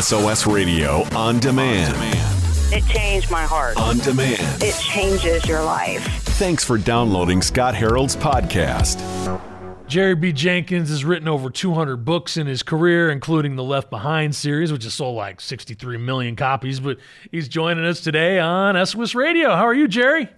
SOS Radio on demand. It changed my heart. On demand. It changes your life. Thanks for downloading Scott Harold's podcast. Jerry B. Jenkins has written over 200 books in his career, including the Left Behind series, which has sold like 63 million copies. But he's joining us today on SOS Radio. How are you, Jerry?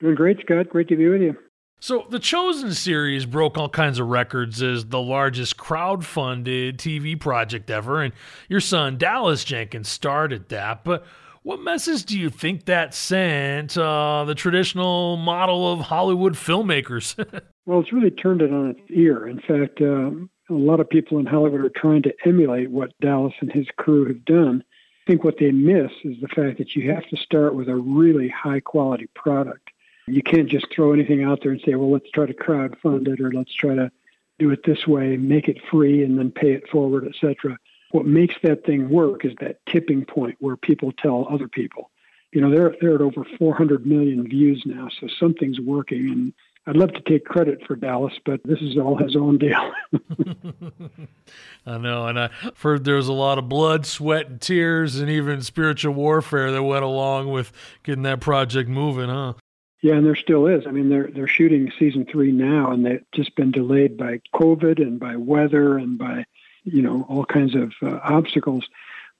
Doing great, Scott. Great to be with you. So, the Chosen series broke all kinds of records as the largest crowd-funded TV project ever, and your son Dallas Jenkins started that. But what message do you think that sent uh, the traditional model of Hollywood filmmakers? well, it's really turned it on its ear. In fact, um, a lot of people in Hollywood are trying to emulate what Dallas and his crew have done. I think what they miss is the fact that you have to start with a really high quality product. You can't just throw anything out there and say, well, let's try to crowd fund it or let's try to do it this way, make it free and then pay it forward, etc. What makes that thing work is that tipping point where people tell other people. You know, they're they're at over 400 million views now, so something's working. And I'd love to take credit for Dallas, but this is all his own deal. I know, and I've heard there's a lot of blood, sweat, and tears, and even spiritual warfare that went along with getting that project moving, huh? Yeah, and there still is. I mean, they're they're shooting season three now, and they've just been delayed by COVID and by weather and by you know all kinds of uh, obstacles.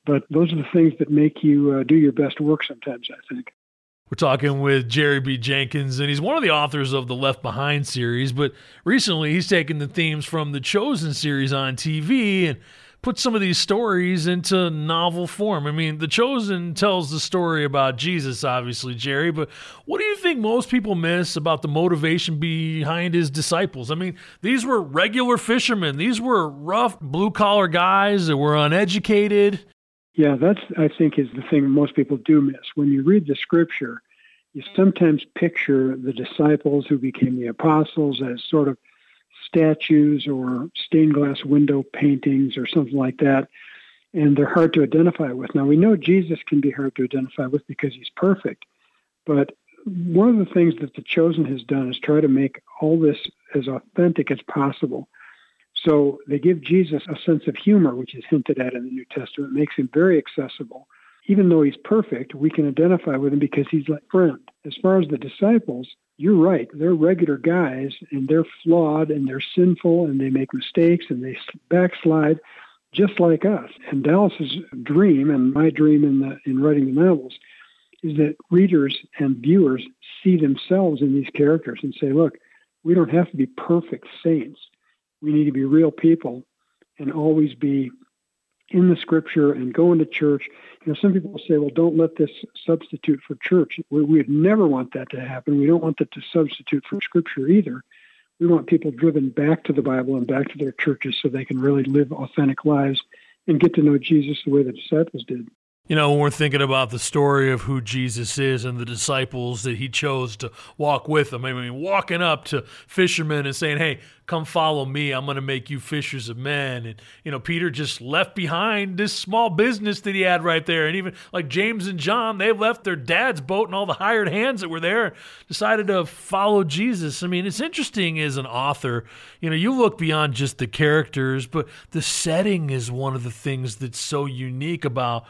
But those are the things that make you uh, do your best work. Sometimes, I think. We're talking with Jerry B. Jenkins, and he's one of the authors of the Left Behind series. But recently, he's taken the themes from the Chosen series on TV and put some of these stories into novel form. I mean, The Chosen tells the story about Jesus, obviously, Jerry, but what do you think most people miss about the motivation behind his disciples? I mean, these were regular fishermen, these were rough blue collar guys that were uneducated. Yeah, that's, I think, is the thing most people do miss. When you read the scripture, you sometimes picture the disciples who became the apostles as sort of statues or stained glass window paintings or something like that. And they're hard to identify with. Now, we know Jesus can be hard to identify with because he's perfect. But one of the things that the Chosen has done is try to make all this as authentic as possible. So they give Jesus a sense of humor, which is hinted at in the New Testament, it makes him very accessible. Even though he's perfect, we can identify with him because he's like friend. As far as the disciples, you're right. They're regular guys and they're flawed and they're sinful and they make mistakes and they backslide just like us. And Dallas's dream and my dream in the in writing the novels is that readers and viewers see themselves in these characters and say, look, we don't have to be perfect saints. We need to be real people and always be in the scripture and going to church. You know, some people say, well, don't let this substitute for church. We, would never want that to happen. We don't want that to substitute for scripture either. We want people driven back to the Bible and back to their churches so they can really live authentic lives and get to know Jesus the way the disciples did. You know, when we're thinking about the story of who Jesus is and the disciples that he chose to walk with him, I mean, walking up to fishermen and saying, Hey, come follow me. I'm going to make you fishers of men. And, you know, Peter just left behind this small business that he had right there. And even like James and John, they left their dad's boat and all the hired hands that were there, decided to follow Jesus. I mean, it's interesting as an author, you know, you look beyond just the characters, but the setting is one of the things that's so unique about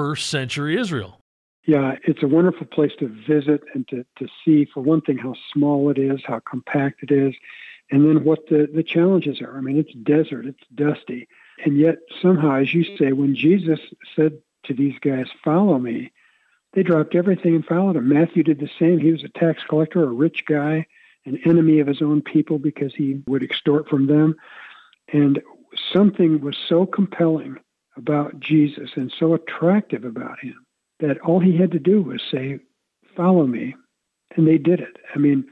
first century Israel. Yeah, it's a wonderful place to visit and to, to see, for one thing, how small it is, how compact it is, and then what the, the challenges are. I mean, it's desert, it's dusty. And yet, somehow, as you say, when Jesus said to these guys, Follow me, they dropped everything and followed him. Matthew did the same. He was a tax collector, a rich guy, an enemy of his own people because he would extort from them. And something was so compelling about Jesus and so attractive about him that all he had to do was say, Follow me. And they did it. I mean,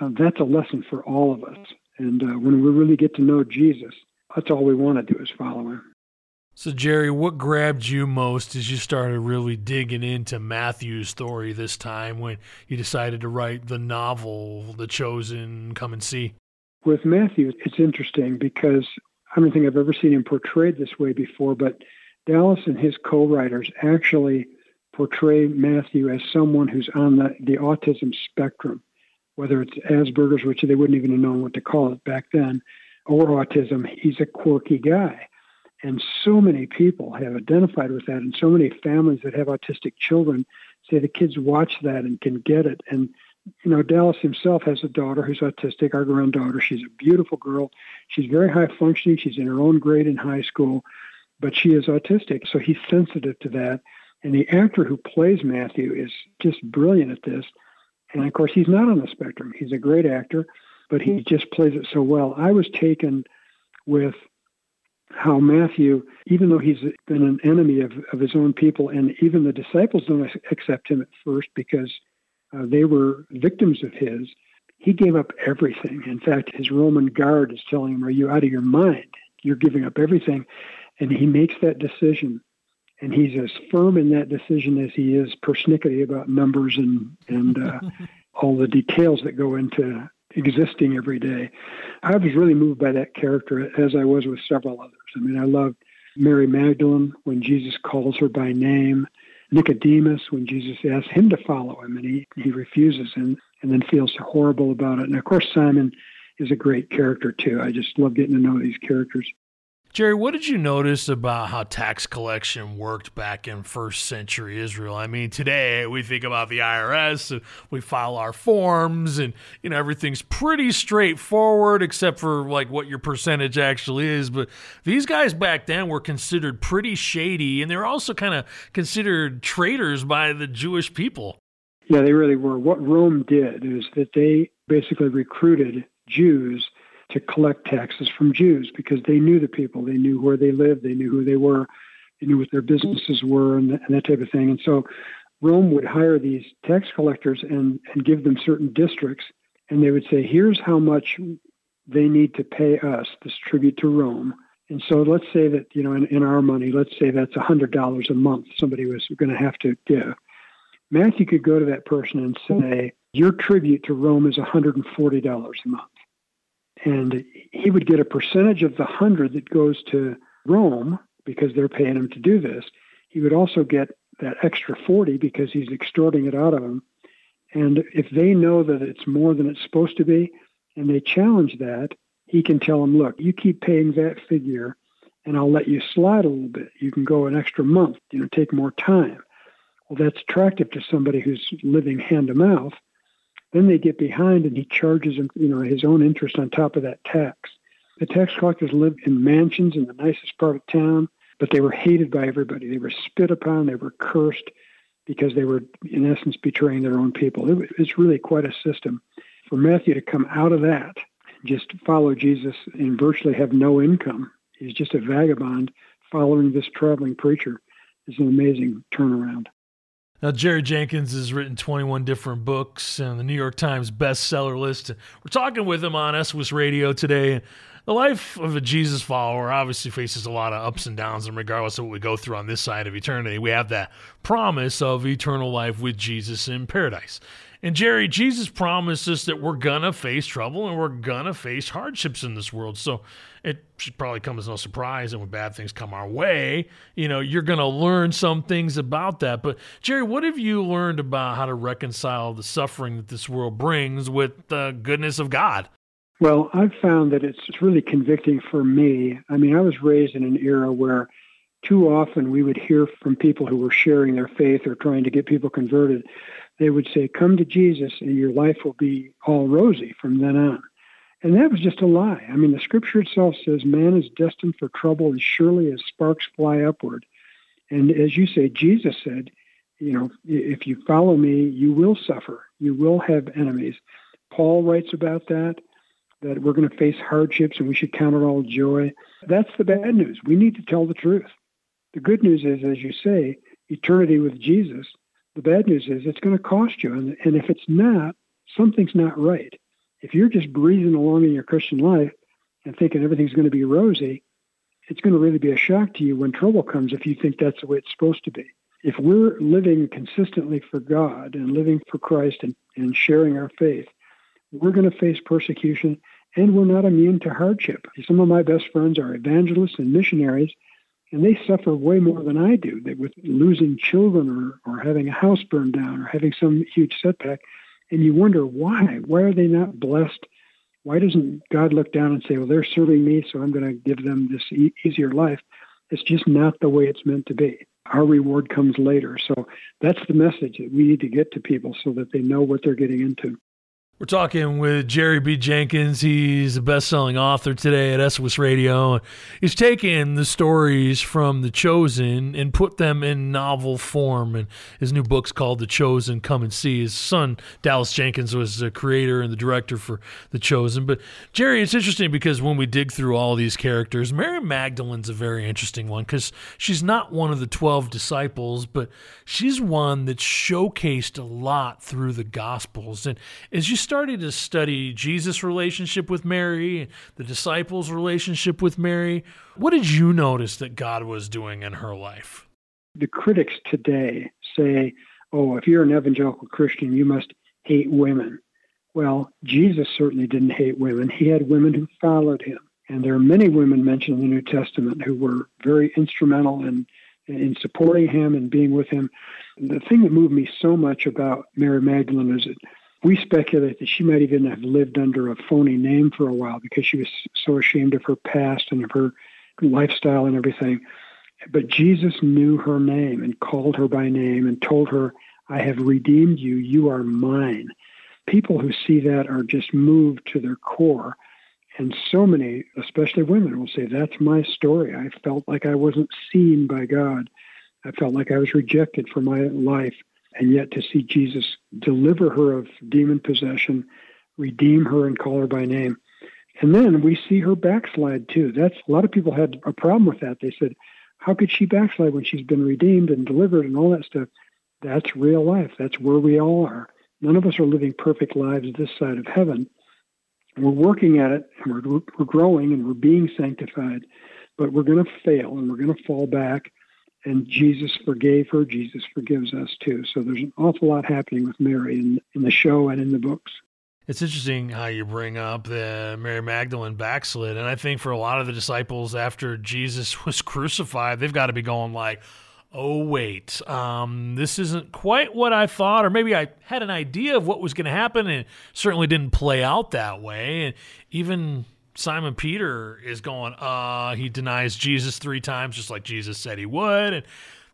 uh, that's a lesson for all of us. And uh, when we really get to know Jesus, that's all we want to do is follow him. So, Jerry, what grabbed you most as you started really digging into Matthew's story this time when you decided to write the novel, The Chosen Come and See? With Matthew, it's interesting because I don't think I've ever seen him portrayed this way before, but Dallas and his co writers actually portray Matthew as someone who's on the, the autism spectrum, whether it's Asperger's, which they wouldn't even have known what to call it back then, or autism. He's a quirky guy. And so many people have identified with that, and so many families that have autistic children say the kids watch that and can get it. And you know, Dallas himself has a daughter who's autistic, our granddaughter. She's a beautiful girl. She's very high functioning. She's in her own grade in high school, but she is autistic. So he's sensitive to that. And the actor who plays Matthew is just brilliant at this. And of course, he's not on the spectrum. He's a great actor, but he just plays it so well. I was taken with how Matthew, even though he's been an enemy of, of his own people, and even the disciples don't accept him at first because uh, they were victims of his, he gave up everything. In fact, his Roman guard is telling him, Are you out of your mind? You're giving up everything. And he makes that decision. And he's as firm in that decision as he is persnickety about numbers and, and uh, all the details that go into existing every day. I was really moved by that character as I was with several others. I mean, I loved Mary Magdalene when Jesus calls her by name, Nicodemus when Jesus asks him to follow him and he, he refuses and, and then feels horrible about it. And of course, Simon is a great character too. I just love getting to know these characters. Jerry, what did you notice about how tax collection worked back in first century Israel? I mean, today we think about the IRS and we file our forms and you know everything's pretty straightforward except for like what your percentage actually is, but these guys back then were considered pretty shady and they're also kind of considered traitors by the Jewish people. Yeah, they really were. What Rome did is that they basically recruited Jews to collect taxes from Jews because they knew the people, they knew where they lived, they knew who they were, they knew what their businesses were, and, and that type of thing. And so Rome would hire these tax collectors and, and give them certain districts, and they would say, here's how much they need to pay us, this tribute to Rome. And so let's say that, you know, in, in our money, let's say that's $100 a month somebody was going to have to give. Matthew could go to that person and say, your tribute to Rome is $140 a month and he would get a percentage of the hundred that goes to Rome because they're paying him to do this. He would also get that extra 40 because he's extorting it out of them. And if they know that it's more than it's supposed to be and they challenge that, he can tell them, look, you keep paying that figure and I'll let you slide a little bit. You can go an extra month, you know, take more time. Well, that's attractive to somebody who's living hand to mouth then they get behind and he charges them, you know, his own interest on top of that tax. The tax collectors lived in mansions in the nicest part of town, but they were hated by everybody. They were spit upon, they were cursed because they were, in essence, betraying their own people. It, it's really quite a system. For Matthew to come out of that, just follow Jesus and virtually have no income, he's just a vagabond following this traveling preacher, is an amazing turnaround. Now, Jerry Jenkins has written 21 different books and the New York Times bestseller list. We're talking with him on SOS Radio today. The life of a Jesus follower obviously faces a lot of ups and downs, and regardless of what we go through on this side of eternity, we have that promise of eternal life with Jesus in paradise. And Jerry, Jesus promised us that we're gonna face trouble and we're gonna face hardships in this world. So it should probably come as no surprise. And when bad things come our way, you know, you're gonna learn some things about that. But Jerry, what have you learned about how to reconcile the suffering that this world brings with the goodness of God? Well, I've found that it's really convicting for me. I mean, I was raised in an era where too often we would hear from people who were sharing their faith or trying to get people converted they would say, Come to Jesus and your life will be all rosy from then on. And that was just a lie. I mean, the scripture itself says man is destined for trouble as surely as sparks fly upward. And as you say, Jesus said, you know, if you follow me, you will suffer. You will have enemies. Paul writes about that, that we're going to face hardships and we should count it all joy. That's the bad news. We need to tell the truth. The good news is, as you say, eternity with Jesus the bad news is it's going to cost you. And, and if it's not, something's not right. If you're just breezing along in your Christian life and thinking everything's going to be rosy, it's going to really be a shock to you when trouble comes if you think that's the way it's supposed to be. If we're living consistently for God and living for Christ and, and sharing our faith, we're going to face persecution and we're not immune to hardship. Some of my best friends are evangelists and missionaries and they suffer way more than I do they, with losing children or, or having a house burned down or having some huge setback. And you wonder why? Why are they not blessed? Why doesn't God look down and say, well, they're serving me, so I'm going to give them this e- easier life? It's just not the way it's meant to be. Our reward comes later. So that's the message that we need to get to people so that they know what they're getting into. We're talking with Jerry B. Jenkins. He's a best-selling author today at SOS Radio. He's taken the stories from The Chosen and put them in novel form. And his new book's called The Chosen. Come and see. His son Dallas Jenkins was the creator and the director for The Chosen. But Jerry, it's interesting because when we dig through all these characters, Mary Magdalene's a very interesting one because she's not one of the twelve disciples, but she's one that showcased a lot through the Gospels. And as you started to study Jesus' relationship with Mary, the disciples' relationship with Mary, what did you notice that God was doing in her life? The critics today say, oh, if you're an evangelical Christian, you must hate women. Well, Jesus certainly didn't hate women. He had women who followed him. And there are many women mentioned in the New Testament who were very instrumental in, in supporting him and being with him. The thing that moved me so much about Mary Magdalene is that we speculate that she might even have lived under a phony name for a while because she was so ashamed of her past and of her lifestyle and everything. But Jesus knew her name and called her by name and told her, I have redeemed you. You are mine. People who see that are just moved to their core. And so many, especially women, will say, That's my story. I felt like I wasn't seen by God. I felt like I was rejected for my life and yet to see Jesus deliver her of demon possession, redeem her, and call her by name. And then we see her backslide too. That's a lot of people had a problem with that. They said, "How could she backslide when she's been redeemed and delivered and all that stuff?" That's real life. That's where we all are. None of us are living perfect lives this side of heaven. We're working at it, and we're, we're growing, and we're being sanctified, but we're going to fail, and we're going to fall back and Jesus forgave her. Jesus forgives us too. So there's an awful lot happening with Mary in, in the show and in the books. It's interesting how you bring up the Mary Magdalene backslid. And I think for a lot of the disciples after Jesus was crucified, they've got to be going like, oh, wait, um, this isn't quite what I thought. Or maybe I had an idea of what was going to happen and certainly didn't play out that way. And even Simon Peter is going, uh, he denies Jesus three times, just like Jesus said he would. And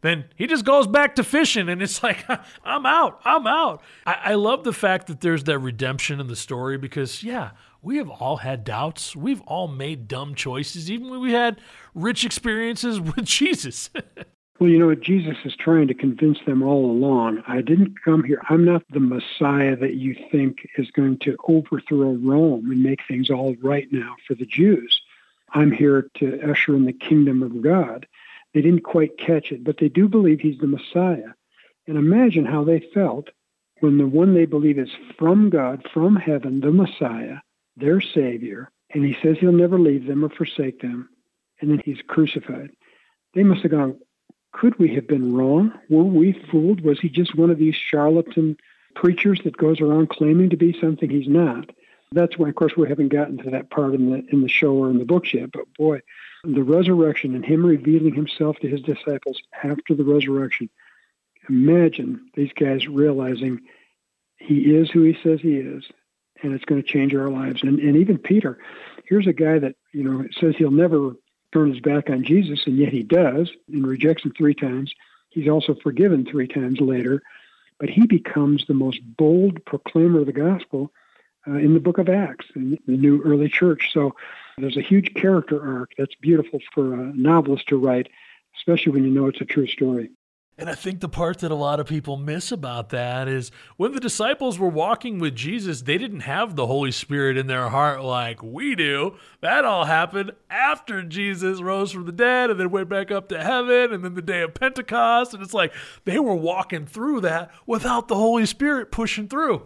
then he just goes back to fishing and it's like, I'm out, I'm out. I, I love the fact that there's that redemption in the story because, yeah, we have all had doubts. We've all made dumb choices, even when we had rich experiences with Jesus. Well, you know what? Jesus is trying to convince them all along. I didn't come here. I'm not the Messiah that you think is going to overthrow Rome and make things all right now for the Jews. I'm here to usher in the kingdom of God. They didn't quite catch it, but they do believe he's the Messiah. And imagine how they felt when the one they believe is from God, from heaven, the Messiah, their Savior, and he says he'll never leave them or forsake them, and then he's crucified. They must have gone, could we have been wrong? Were we fooled? Was he just one of these charlatan preachers that goes around claiming to be something he's not? That's why, of course, we haven't gotten to that part in the in the show or in the books yet. But boy, the resurrection and him revealing himself to his disciples after the resurrection. Imagine these guys realizing he is who he says he is, and it's going to change our lives. And and even Peter, here's a guy that you know says he'll never turn his back on Jesus, and yet he does and rejects him three times. He's also forgiven three times later, but he becomes the most bold proclaimer of the gospel uh, in the book of Acts, in the new early church. So there's a huge character arc that's beautiful for a novelist to write, especially when you know it's a true story. And I think the part that a lot of people miss about that is when the disciples were walking with Jesus, they didn't have the Holy Spirit in their heart like we do. That all happened after Jesus rose from the dead and then went back up to heaven and then the day of Pentecost. And it's like they were walking through that without the Holy Spirit pushing through.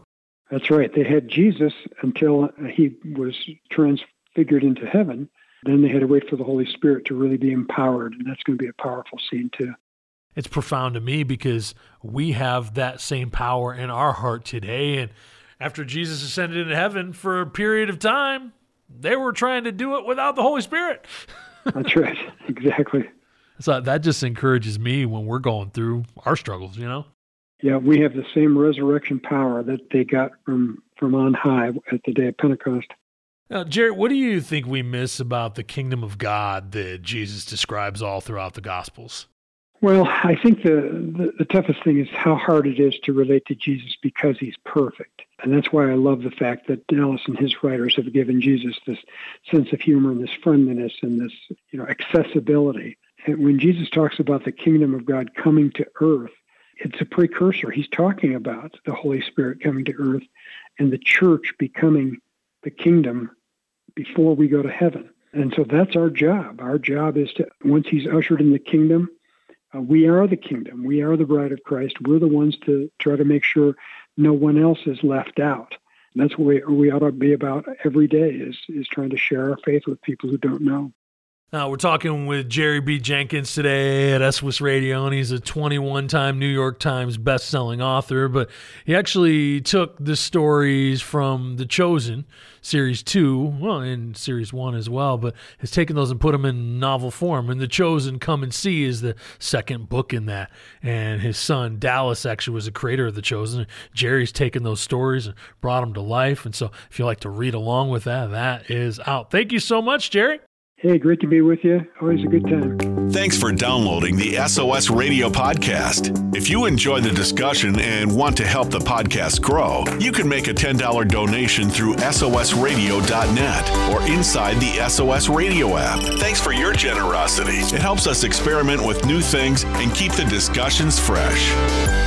That's right. They had Jesus until he was transfigured into heaven. Then they had to wait for the Holy Spirit to really be empowered. And that's going to be a powerful scene, too it's profound to me because we have that same power in our heart today. And after Jesus ascended into heaven for a period of time, they were trying to do it without the Holy Spirit. That's right. Exactly. So that just encourages me when we're going through our struggles, you know? Yeah, we have the same resurrection power that they got from, from on high at the day of Pentecost. Now, Jerry, what do you think we miss about the kingdom of God that Jesus describes all throughout the Gospels? Well, I think the, the, the, toughest thing is how hard it is to relate to Jesus because he's perfect. And that's why I love the fact that Dallas and his writers have given Jesus this sense of humor and this friendliness and this you know accessibility. And when Jesus talks about the kingdom of God coming to earth, it's a precursor. He's talking about the Holy Spirit coming to earth and the church becoming the kingdom before we go to heaven. And so that's our job. Our job is to, once he's ushered in the kingdom, uh, we are the kingdom. We are the bride of Christ. We're the ones to try to make sure no one else is left out. And that's what we, we ought to be about every day is, is trying to share our faith with people who don't know. Uh, we're talking with Jerry B. Jenkins today at SOS Radio, and he's a 21 time New York Times best-selling author. But he actually took the stories from The Chosen, Series 2, well, in Series 1 as well, but has taken those and put them in novel form. And The Chosen Come and See is the second book in that. And his son, Dallas, actually was the creator of The Chosen. Jerry's taken those stories and brought them to life. And so if you like to read along with that, that is out. Thank you so much, Jerry. Hey, great to be with you. Always a good time. Thanks for downloading the SOS Radio podcast. If you enjoy the discussion and want to help the podcast grow, you can make a $10 donation through SOSradio.net or inside the SOS Radio app. Thanks for your generosity. It helps us experiment with new things and keep the discussions fresh.